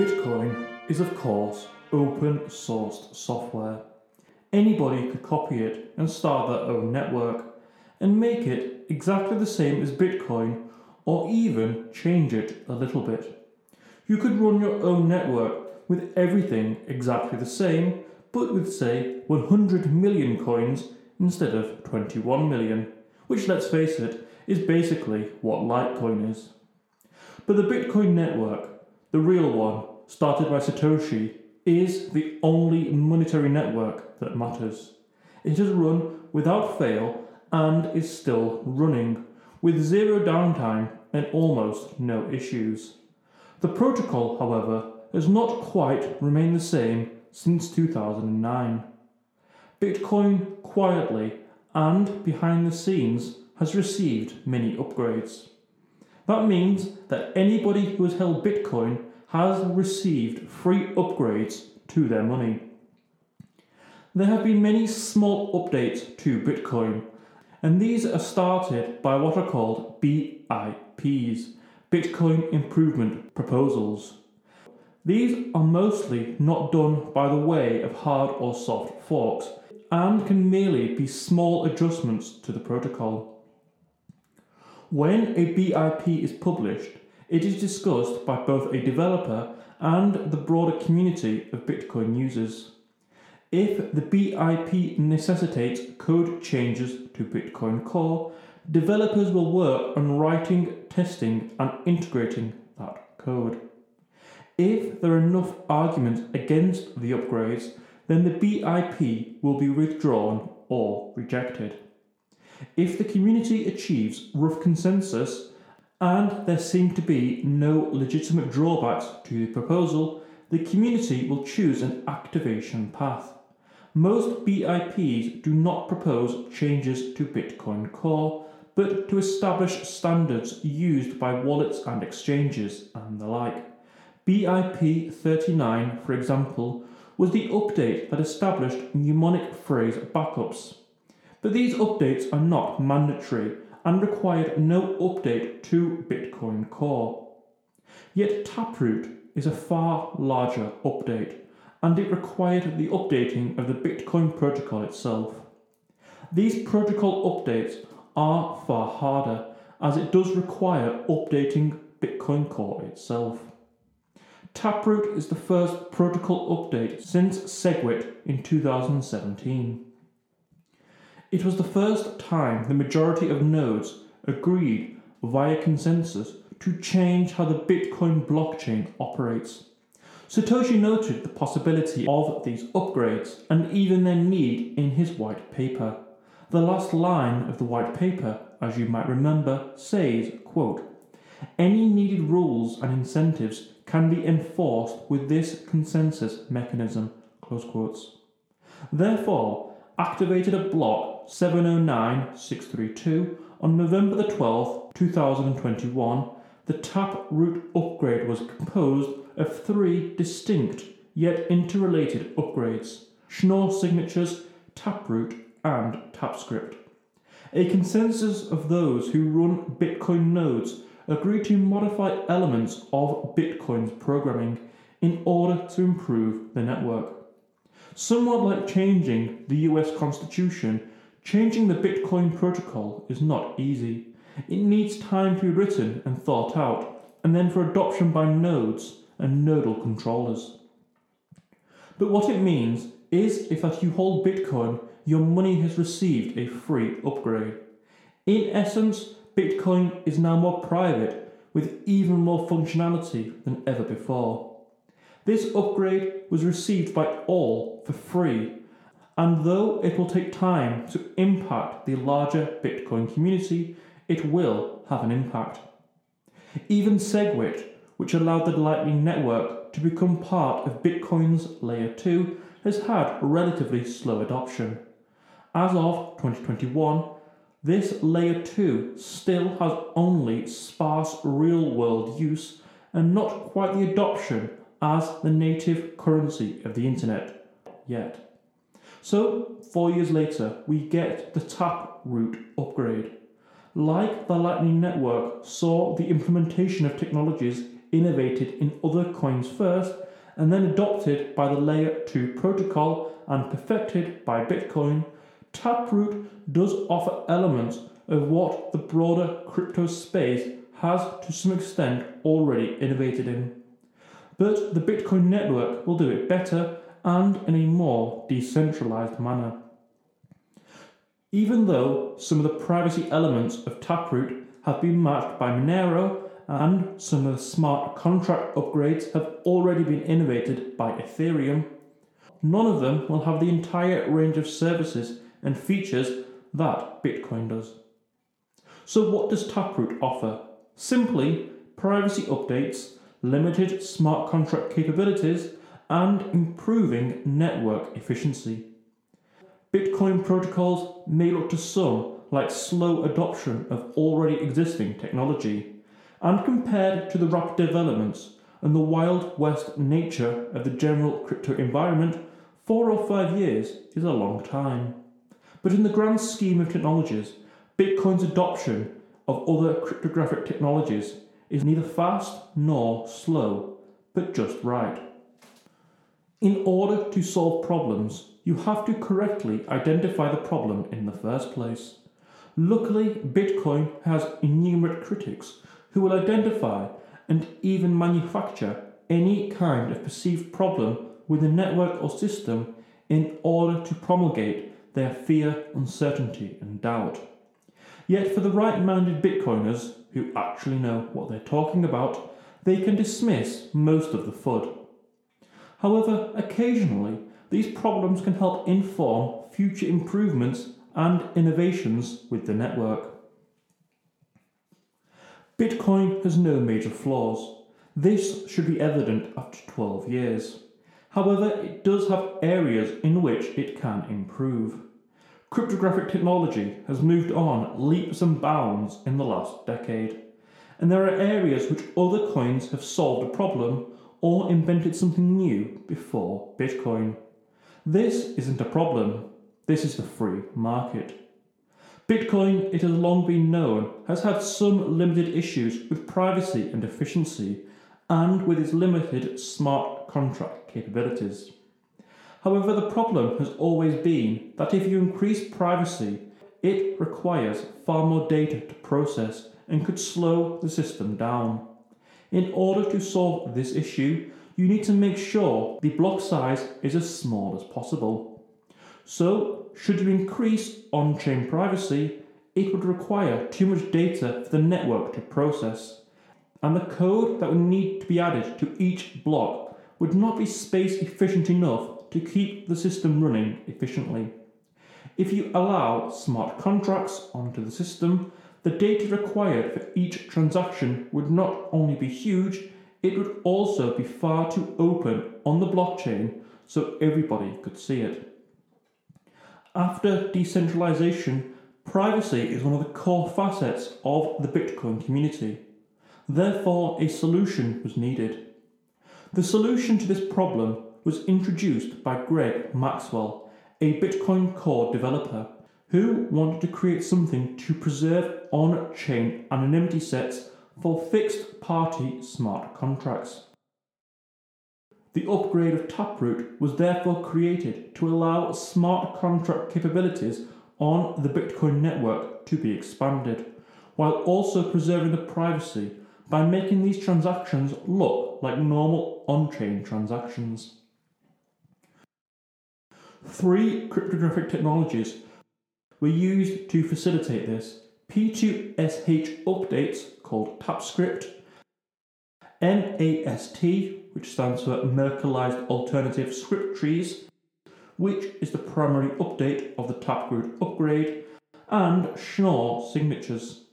Bitcoin is, of course, open sourced software. Anybody could copy it and start their own network and make it exactly the same as Bitcoin or even change it a little bit. You could run your own network with everything exactly the same, but with, say, 100 million coins instead of 21 million, which, let's face it, is basically what Litecoin is. But the Bitcoin network, the real one, started by Satoshi, is the only monetary network that matters. It has run without fail and is still running, with zero downtime and almost no issues. The protocol, however, has not quite remained the same since 2009. Bitcoin quietly and behind the scenes has received many upgrades. That means that anybody who has held Bitcoin has received free upgrades to their money. There have been many small updates to Bitcoin, and these are started by what are called BIPs Bitcoin Improvement Proposals. These are mostly not done by the way of hard or soft forks and can merely be small adjustments to the protocol. When a BIP is published, it is discussed by both a developer and the broader community of Bitcoin users. If the BIP necessitates code changes to Bitcoin Core, developers will work on writing, testing, and integrating that code. If there are enough arguments against the upgrades, then the BIP will be withdrawn or rejected. If the community achieves rough consensus and there seem to be no legitimate drawbacks to the proposal, the community will choose an activation path. Most BIPs do not propose changes to Bitcoin Core, but to establish standards used by wallets and exchanges and the like. BIP 39, for example, was the update that established mnemonic phrase backups. But these updates are not mandatory and required no update to Bitcoin Core. Yet Taproot is a far larger update, and it required the updating of the Bitcoin protocol itself. These protocol updates are far harder, as it does require updating Bitcoin Core itself. Taproot is the first protocol update since SegWit in 2017. It was the first time the majority of nodes agreed via consensus to change how the Bitcoin blockchain operates. Satoshi noted the possibility of these upgrades and even their need in his white paper. The last line of the white paper, as you might remember, says, quote, Any needed rules and incentives can be enforced with this consensus mechanism. Therefore, activated a block 709632 on November the 12th, 2021, the tap Taproot upgrade was composed of three distinct yet interrelated upgrades Schnorr signatures, Taproot, and TapScript. A consensus of those who run Bitcoin nodes agreed to modify elements of Bitcoin's programming in order to improve the network. Somewhat like changing the US Constitution, changing the Bitcoin protocol is not easy. It needs time to be written and thought out, and then for adoption by nodes and nodal controllers. But what it means is if that you hold Bitcoin, your money has received a free upgrade. In essence, Bitcoin is now more private with even more functionality than ever before. This upgrade was received by all for free, and though it will take time to impact the larger Bitcoin community, it will have an impact. Even SegWit, which allowed the Lightning Network to become part of Bitcoin's Layer 2, has had relatively slow adoption. As of 2021, this Layer 2 still has only sparse real world use and not quite the adoption as the native currency of the internet yet. So, four years later, we get the Taproot upgrade. Like the Lightning Network saw the implementation of technologies innovated in other coins first and then adopted by the layer 2 protocol and perfected by Bitcoin, Taproot does offer elements of what the broader crypto space has to some extent already innovated in. But the Bitcoin network will do it better and in a more decentralized manner. Even though some of the privacy elements of Taproot have been matched by Monero and some of the smart contract upgrades have already been innovated by Ethereum, none of them will have the entire range of services and features that Bitcoin does. So, what does Taproot offer? Simply, privacy updates, limited smart contract capabilities, and improving network efficiency. Bitcoin protocols may look to some like slow adoption of already existing technology, and compared to the rapid developments and the wild west nature of the general crypto environment, four or five years is a long time. But in the grand scheme of technologies, Bitcoin's adoption of other cryptographic technologies is neither fast nor slow, but just right. In order to solve problems, you have to correctly identify the problem in the first place. Luckily, Bitcoin has innumerate critics who will identify and even manufacture any kind of perceived problem with a network or system in order to promulgate their fear, uncertainty, and doubt. Yet, for the right minded Bitcoiners who actually know what they're talking about, they can dismiss most of the FUD. However, occasionally, these problems can help inform future improvements and innovations with the network. Bitcoin has no major flaws. This should be evident after 12 years. However, it does have areas in which it can improve. Cryptographic technology has moved on leaps and bounds in the last decade, and there are areas which other coins have solved a problem or invented something new before Bitcoin. This isn't a problem, this is the free market. Bitcoin, it has long been known, has had some limited issues with privacy and efficiency, and with its limited smart contract capabilities. However, the problem has always been that if you increase privacy, it requires far more data to process and could slow the system down. In order to solve this issue, you need to make sure the block size is as small as possible. So, should you increase on chain privacy, it would require too much data for the network to process, and the code that would need to be added to each block would not be space efficient enough to keep the system running efficiently. If you allow smart contracts onto the system, the data required for each transaction would not only be huge, it would also be far too open on the blockchain so everybody could see it. After decentralization, privacy is one of the core facets of the Bitcoin community. Therefore, a solution was needed. The solution to this problem was introduced by Greg Maxwell, a Bitcoin core developer who wanted to create something to preserve on chain anonymity sets for fixed party smart contracts. The upgrade of Taproot was therefore created to allow smart contract capabilities on the Bitcoin network to be expanded, while also preserving the privacy by making these transactions look like normal on chain transactions. Three cryptographic technologies were used to facilitate this. P2SH updates called TapScript, MAST, which stands for Merkleized Alternative Script Trees, which is the primary update of the Taproot upgrade, and Schnorr signatures.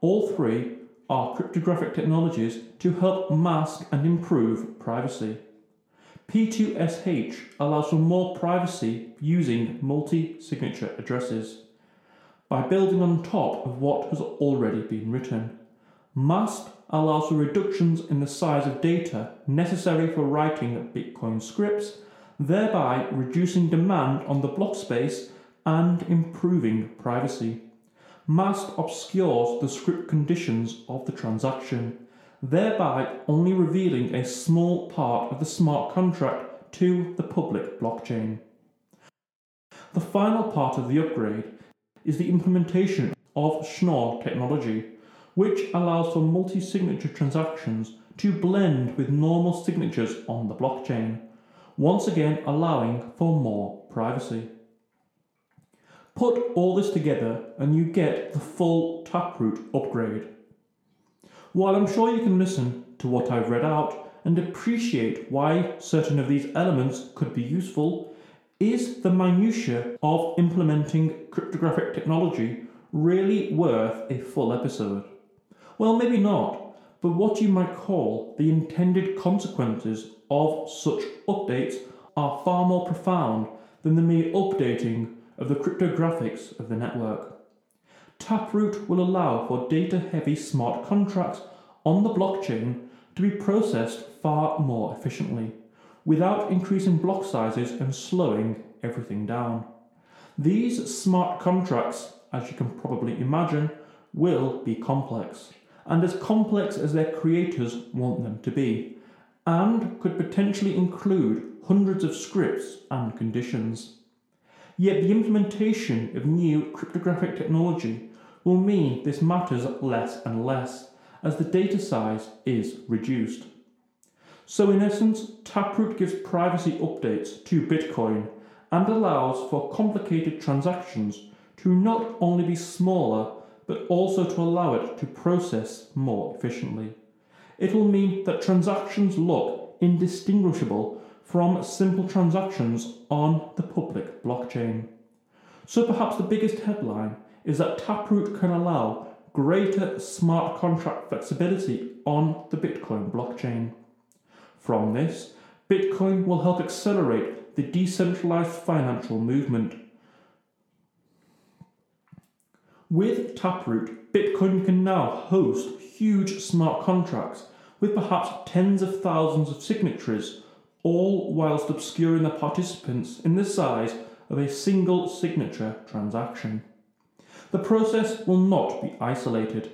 All three are cryptographic technologies to help mask and improve privacy. P2SH allows for more privacy using multi signature addresses by building on top of what has already been written. MAST allows for reductions in the size of data necessary for writing Bitcoin scripts, thereby reducing demand on the block space and improving privacy. MAST obscures the script conditions of the transaction, thereby only revealing a small part of the smart contract to the public blockchain. The final part of the upgrade is the implementation of Schnorr technology, which allows for multi signature transactions to blend with normal signatures on the blockchain, once again allowing for more privacy. Put all this together and you get the full Taproot upgrade. While I'm sure you can listen to what I've read out and appreciate why certain of these elements could be useful, is the minutiae of implementing cryptographic technology really worth a full episode? Well, maybe not, but what you might call the intended consequences of such updates are far more profound than the mere updating of the cryptographics of the network. Taproot will allow for data heavy smart contracts on the blockchain to be processed far more efficiently, without increasing block sizes and slowing everything down. These smart contracts, as you can probably imagine, will be complex, and as complex as their creators want them to be, and could potentially include hundreds of scripts and conditions. Yet the implementation of new cryptographic technology will mean this matters less and less as the data size is reduced. So, in essence, Taproot gives privacy updates to Bitcoin and allows for complicated transactions to not only be smaller but also to allow it to process more efficiently. It will mean that transactions look indistinguishable from simple transactions on the public blockchain. So perhaps the biggest headline is that Taproot can allow greater smart contract flexibility on the Bitcoin blockchain. From this, Bitcoin will help accelerate the decentralized financial movement. With Taproot, Bitcoin can now host huge smart contracts with perhaps tens of thousands of signatories all whilst obscuring the participants in the size of a single signature transaction. The process will not be isolated.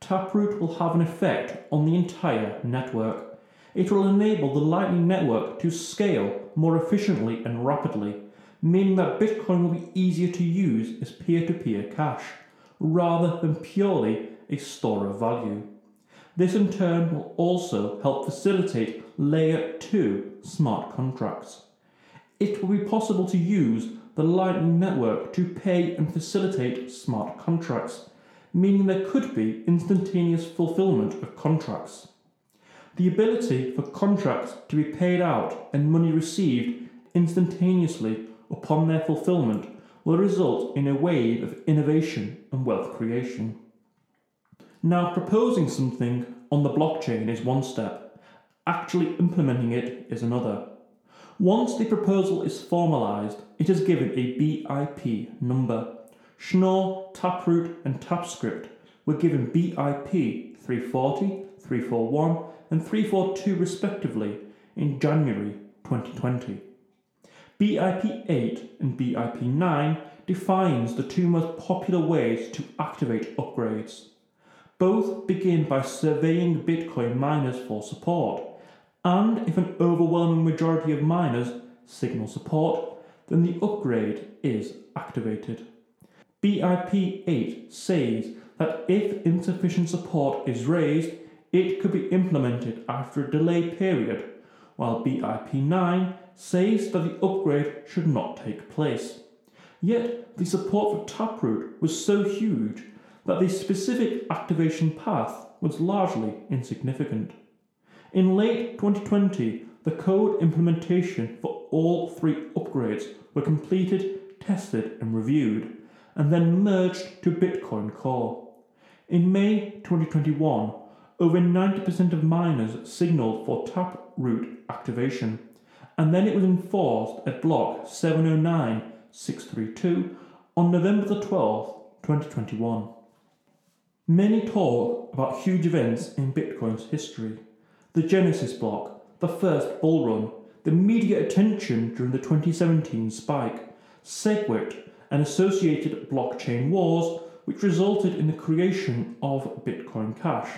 Taproot will have an effect on the entire network. It will enable the Lightning Network to scale more efficiently and rapidly, meaning that Bitcoin will be easier to use as peer to peer cash, rather than purely a store of value. This in turn will also help facilitate Layer 2 smart contracts. It will be possible to use the Lightning Network to pay and facilitate smart contracts, meaning there could be instantaneous fulfillment of contracts. The ability for contracts to be paid out and money received instantaneously upon their fulfillment will result in a wave of innovation and wealth creation. Now, proposing something on the blockchain is one step, actually implementing it is another. Once the proposal is formalized, it is given a BIP number. Schnorr, Taproot, and TapScript were given BIP 340, 341, and 342 respectively in January 2020. BIP 8 and BIP 9 defines the two most popular ways to activate upgrades. Both begin by surveying Bitcoin miners for support, and if an overwhelming majority of miners signal support, then the upgrade is activated. BIP 8 says that if insufficient support is raised, it could be implemented after a delay period, while BIP 9 says that the upgrade should not take place. Yet, the support for Taproot was so huge that the specific activation path was largely insignificant. In late 2020, the code implementation for all three upgrades were completed, tested, and reviewed, and then merged to Bitcoin Core. In May 2021, over 90% of miners signaled for Taproot activation, and then it was enforced at block 709.632 on November the 12th, 2021. Many talk about huge events in Bitcoin's history the Genesis block, the first bull run, the media attention during the 2017 spike, SegWit, and associated blockchain wars, which resulted in the creation of Bitcoin Cash,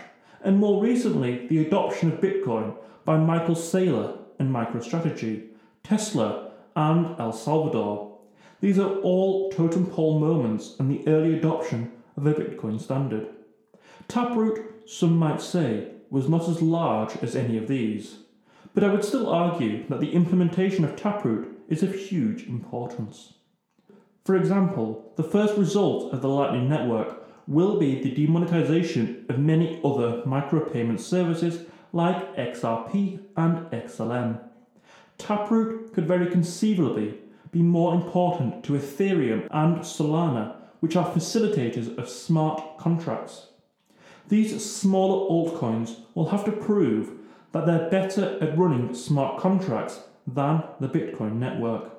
and more recently, the adoption of Bitcoin by Michael Saylor and MicroStrategy, Tesla, and El Salvador. These are all totem pole moments in the early adoption of a Bitcoin standard. Taproot, some might say, was not as large as any of these, but I would still argue that the implementation of Taproot is of huge importance. For example, the first result of the Lightning Network will be the demonetization of many other micropayment services like XRP and XLM. Taproot could very conceivably be more important to Ethereum and Solana, which are facilitators of smart contracts. These smaller altcoins will have to prove that they're better at running smart contracts than the Bitcoin network.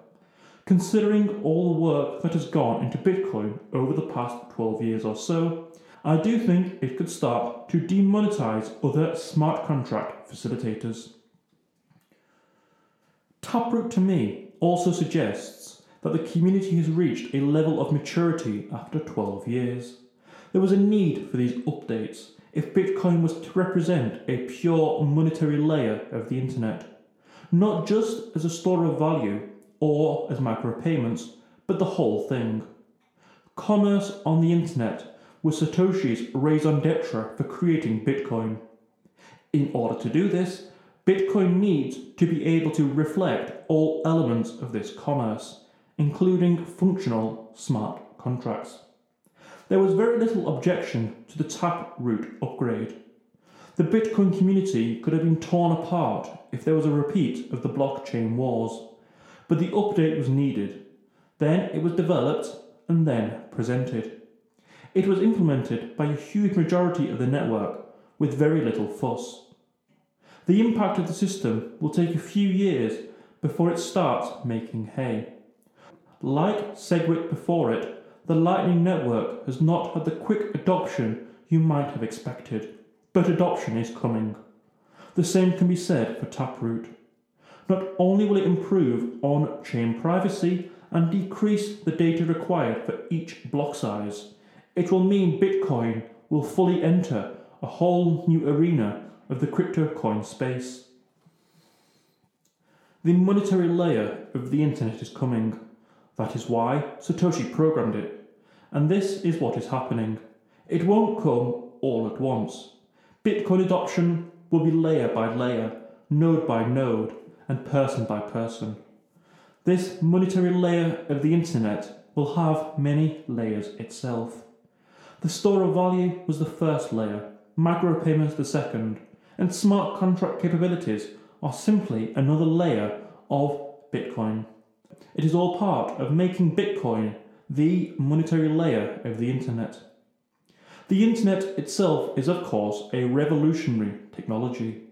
Considering all the work that has gone into Bitcoin over the past 12 years or so, I do think it could start to demonetize other smart contract facilitators. Taproot to me also suggests that the community has reached a level of maturity after 12 years. There was a need for these updates if Bitcoin was to represent a pure monetary layer of the internet, not just as a store of value or as micropayments, but the whole thing. Commerce on the internet was Satoshi's raison d'etre for creating Bitcoin. In order to do this, Bitcoin needs to be able to reflect all elements of this commerce, including functional smart contracts. There was very little objection to the Taproot upgrade. The Bitcoin community could have been torn apart if there was a repeat of the blockchain wars but the update was needed. Then it was developed and then presented. It was implemented by a huge majority of the network with very little fuss. The impact of the system will take a few years before it starts making hay. Like SegWit before it, the Lightning Network has not had the quick adoption you might have expected, but adoption is coming. The same can be said for Taproot. Not only will it improve on chain privacy and decrease the data required for each block size, it will mean Bitcoin will fully enter a whole new arena of the crypto coin space. The monetary layer of the internet is coming. That is why Satoshi programmed it. And this is what is happening. It won't come all at once. Bitcoin adoption will be layer by layer, node by node, and person by person. This monetary layer of the internet will have many layers itself. The store of value was the first layer, micropayments the second, and smart contract capabilities are simply another layer of Bitcoin. It is all part of making Bitcoin the monetary layer of the internet. The internet itself is, of course, a revolutionary technology.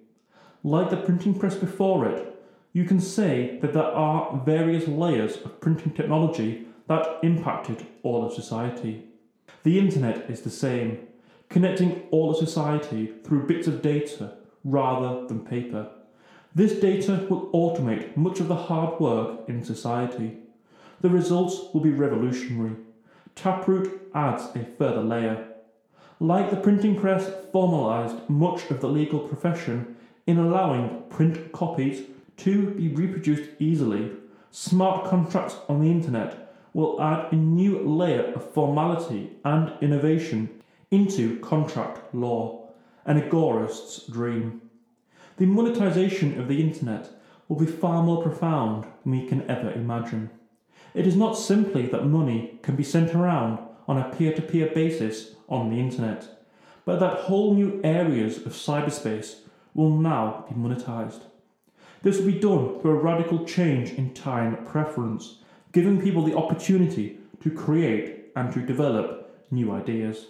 Like the printing press before it, you can say that there are various layers of printing technology that impacted all of society. The internet is the same, connecting all of society through bits of data rather than paper. This data will automate much of the hard work in society. The results will be revolutionary. Taproot adds a further layer. Like the printing press formalised much of the legal profession in allowing print copies to be reproduced easily, smart contracts on the internet will add a new layer of formality and innovation into contract law, an agorist's dream. The monetization of the internet will be far more profound than we can ever imagine. It is not simply that money can be sent around on a peer to peer basis on the internet, but that whole new areas of cyberspace will now be monetized. This will be done through a radical change in time preference, giving people the opportunity to create and to develop new ideas.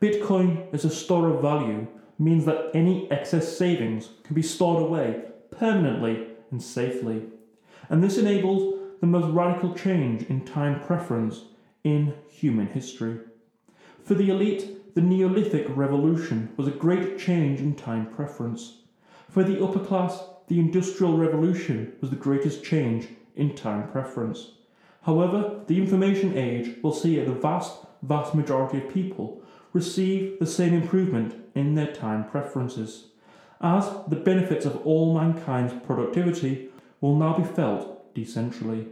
Bitcoin as a store of value means that any excess savings can be stored away permanently and safely. And this enables the most radical change in time preference in human history. For the elite, the Neolithic revolution was a great change in time preference. For the upper class, the Industrial Revolution was the greatest change in time preference. However, the information age will see the vast, vast majority of people receive the same improvement in their time preferences, as the benefits of all mankind's productivity will now be felt decentrally.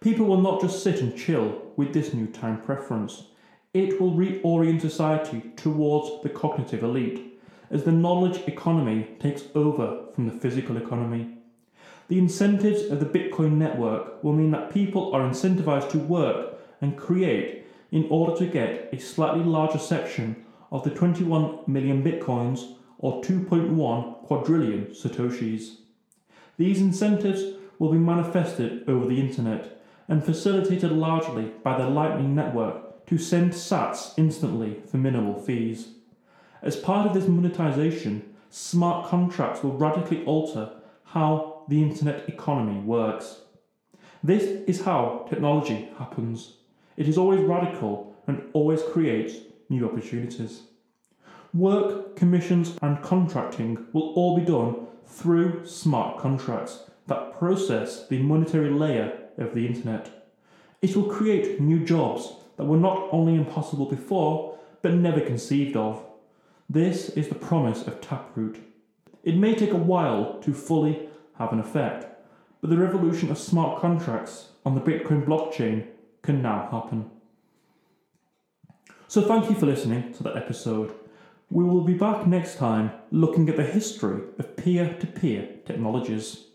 People will not just sit and chill with this new time preference. It will reorient society towards the cognitive elite as the knowledge economy takes over from the physical economy. The incentives of the Bitcoin network will mean that people are incentivized to work and create in order to get a slightly larger section of the 21 million Bitcoins or 2.1 quadrillion Satoshis. These incentives will be manifested over the internet and facilitated largely by the Lightning Network to send sats instantly for minimal fees. As part of this monetization, smart contracts will radically alter how the internet economy works. This is how technology happens. It is always radical and always creates new opportunities. Work, commissions, and contracting will all be done through smart contracts that process the monetary layer of the internet. It will create new jobs that were not only impossible before, but never conceived of. This is the promise of Taproot. It may take a while to fully have an effect, but the revolution of smart contracts on the Bitcoin blockchain can now happen. So, thank you for listening to that episode. We will be back next time looking at the history of peer to peer technologies.